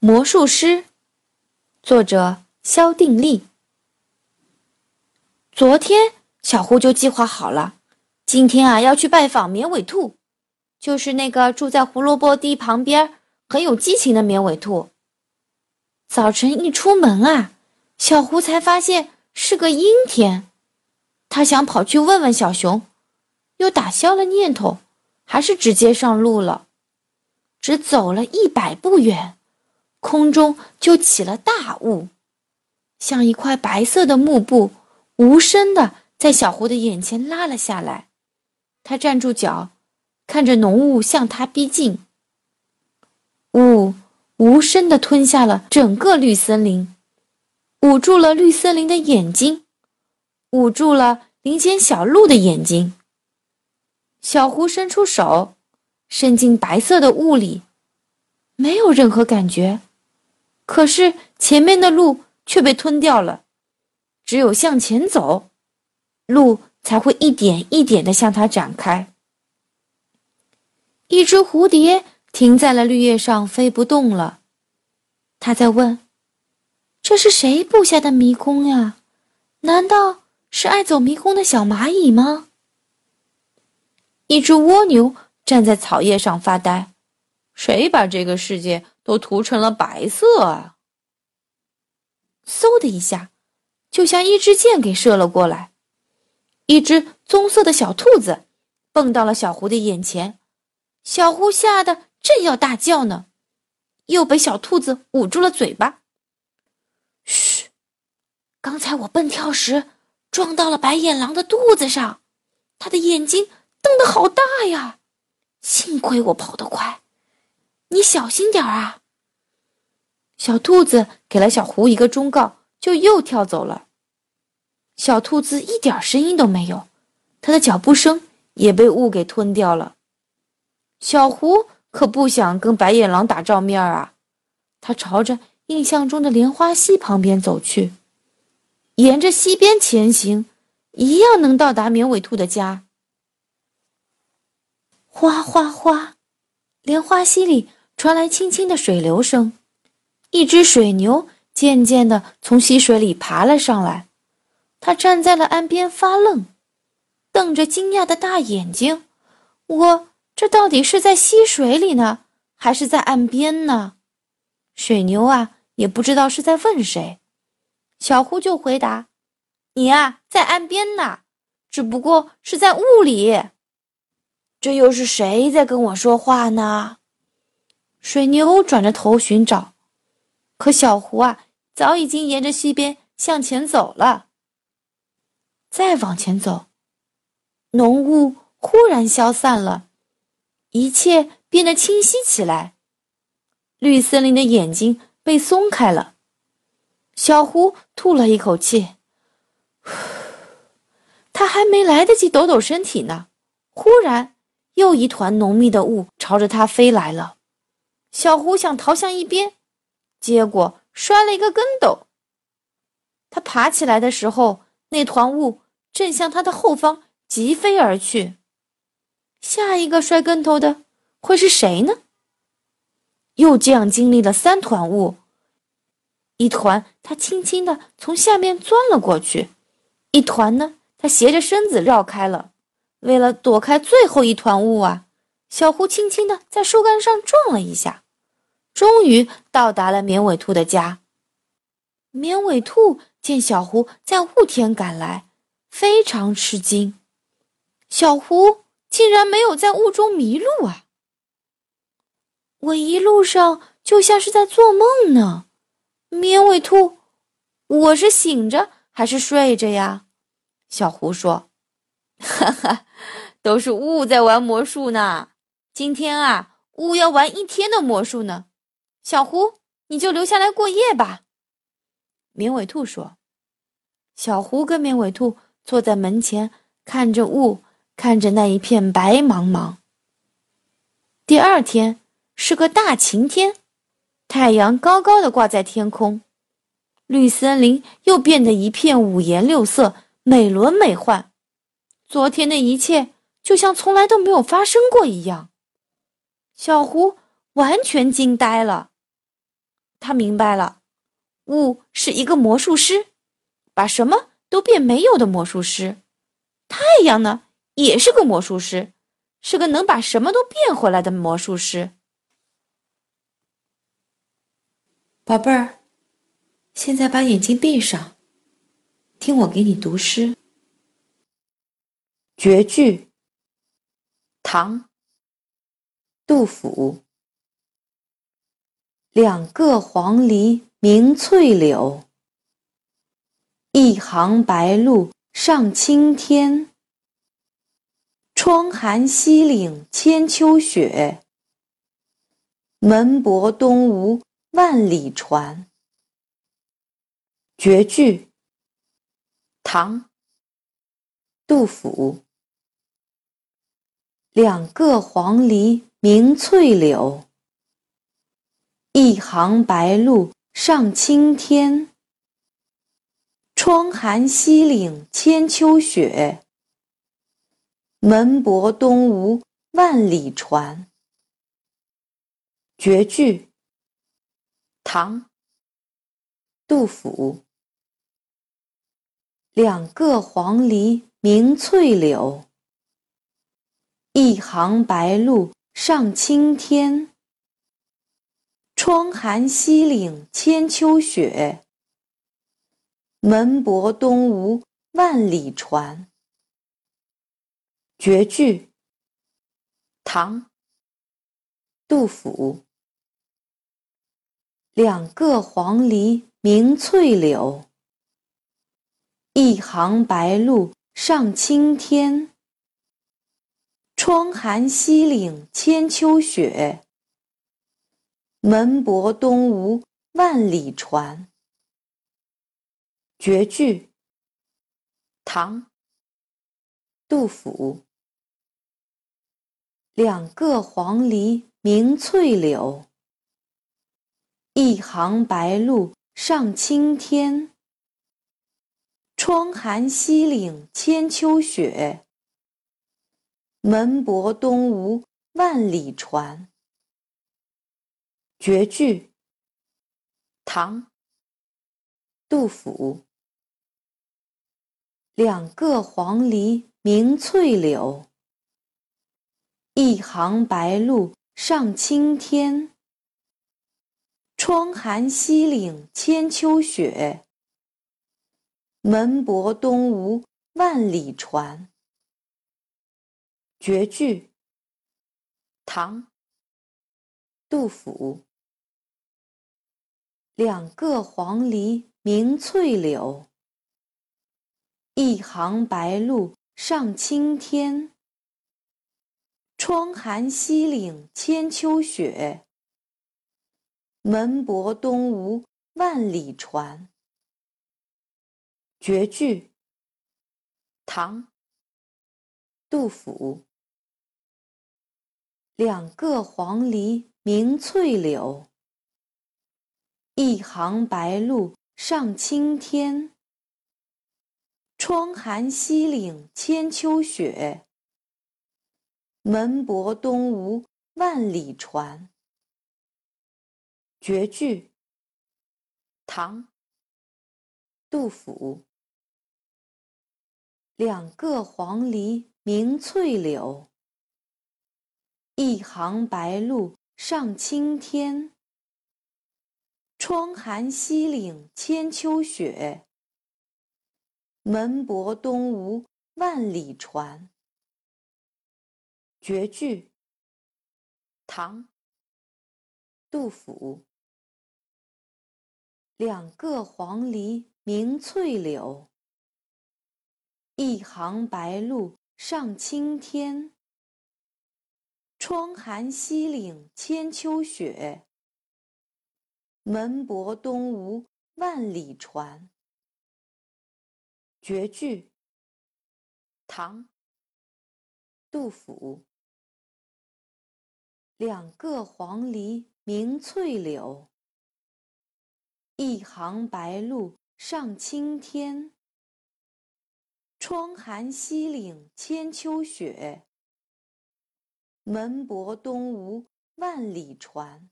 魔术师，作者肖定力。昨天小胡就计划好了，今天啊要去拜访绵尾兔，就是那个住在胡萝卜地旁边、很有激情的绵尾兔。早晨一出门啊，小胡才发现是个阴天，他想跑去问问小熊，又打消了念头，还是直接上路了。只走了一百步远。空中就起了大雾，像一块白色的幕布，无声的在小狐的眼前拉了下来。他站住脚，看着浓雾向他逼近。雾无声的吞下了整个绿森林，捂住了绿森林的眼睛，捂住了林间小鹿的眼睛。小狐伸出手，伸进白色的雾里，没有任何感觉。可是前面的路却被吞掉了，只有向前走，路才会一点一点的向他展开。一只蝴蝶停在了绿叶上，飞不动了。他在问：“这是谁布下的迷宫呀？难道是爱走迷宫的小蚂蚁吗？”一只蜗牛站在草叶上发呆：“谁把这个世界？”都涂成了白色啊！嗖的一下，就像一支箭给射了过来。一只棕色的小兔子蹦到了小胡的眼前，小胡吓得正要大叫呢，又被小兔子捂住了嘴巴。嘘，刚才我蹦跳时撞到了白眼狼的肚子上，它的眼睛瞪得好大呀！幸亏我跑得快。你小心点儿啊！小兔子给了小狐一个忠告，就又跳走了。小兔子一点声音都没有，它的脚步声也被雾给吞掉了。小狐可不想跟白眼狼打照面儿啊！他朝着印象中的莲花溪旁边走去，沿着溪边前行，一样能到达绵尾兔的家。哗哗哗，莲花溪里。传来轻轻的水流声，一只水牛渐渐地从溪水里爬了上来。它站在了岸边发愣，瞪着惊讶的大眼睛。我这到底是在溪水里呢，还是在岸边呢？水牛啊，也不知道是在问谁。小胡就回答：“你啊，在岸边呢，只不过是在雾里。这又是谁在跟我说话呢？”水牛转着头寻找，可小胡啊，早已经沿着溪边向前走了。再往前走，浓雾忽然消散了，一切变得清晰起来。绿森林的眼睛被松开了，小胡吐了一口气。他还没来得及抖抖身体呢，忽然又一团浓密的雾朝着他飞来了。小胡想逃向一边，结果摔了一个跟斗。他爬起来的时候，那团雾正向他的后方疾飞而去。下一个摔跟头的会是谁呢？又这样经历了三团雾，一团他轻轻的从下面钻了过去，一团呢，他斜着身子绕开了。为了躲开最后一团雾啊！小胡轻轻地在树干上撞了一下，终于到达了绵尾兔的家。绵尾兔见小胡在雾天赶来，非常吃惊。小胡竟然没有在雾中迷路啊！我一路上就像是在做梦呢。绵尾兔，我是醒着还是睡着呀？小胡说：“哈哈，都是雾在玩魔术呢。”今天啊，雾要玩一天的魔术呢。小胡，你就留下来过夜吧。绵尾兔说。小胡跟绵尾兔坐在门前，看着雾，看着那一片白茫茫。第二天是个大晴天，太阳高高的挂在天空，绿森林又变得一片五颜六色，美轮美奂。昨天的一切就像从来都没有发生过一样。小胡完全惊呆了。他明白了，雾是一个魔术师，把什么都变没有的魔术师。太阳呢，也是个魔术师，是个能把什么都变回来的魔术师。宝贝儿，现在把眼睛闭上，听我给你读诗。绝句，唐·杜甫。两个黄鹂鸣翠柳，一行白鹭上青天。窗含西岭千秋雪，门泊东吴万里船。绝句，唐·杜甫。两个黄鹂鸣翠柳。一行白鹭上青天，窗含西岭千秋雪，门泊东吴万里船。绝句，唐·杜甫。两个黄鹂鸣翠柳，一行白鹭上青天。窗含西岭千秋雪，门泊东吴万里船。绝句，唐·杜甫。两个黄鹂鸣翠柳，一行白鹭上青天。窗含西岭千秋雪。门泊东吴万里船。绝句，唐·杜甫。两个黄鹂鸣翠柳，一行白鹭上青天。窗含西岭千秋雪，门泊东吴万里船。绝句，唐·杜甫。两个黄鹂鸣翠柳，一行白鹭上青天。窗含西岭千秋雪，门泊东吴万里船。绝句，唐·杜甫。两个黄鹂鸣翠柳，一行白鹭上青天。窗含西岭千秋雪，门泊东吴万里船。绝句，唐·杜甫。两个黄鹂鸣翠柳。一行白鹭上青天，窗含西岭千秋雪，门泊东吴万里船。绝句，唐·杜甫。两个黄鹂鸣翠柳，一行白鹭上青天。窗含西岭千秋雪，门泊东吴万里船。绝句，唐·杜甫。两个黄鹂鸣翠柳，一行白鹭上青天。窗含西岭千秋雪。门泊东吴万里船。绝句，唐·杜甫。两个黄鹂鸣翠柳，一行白鹭上青天。窗含西岭千秋雪，门泊东吴万里船。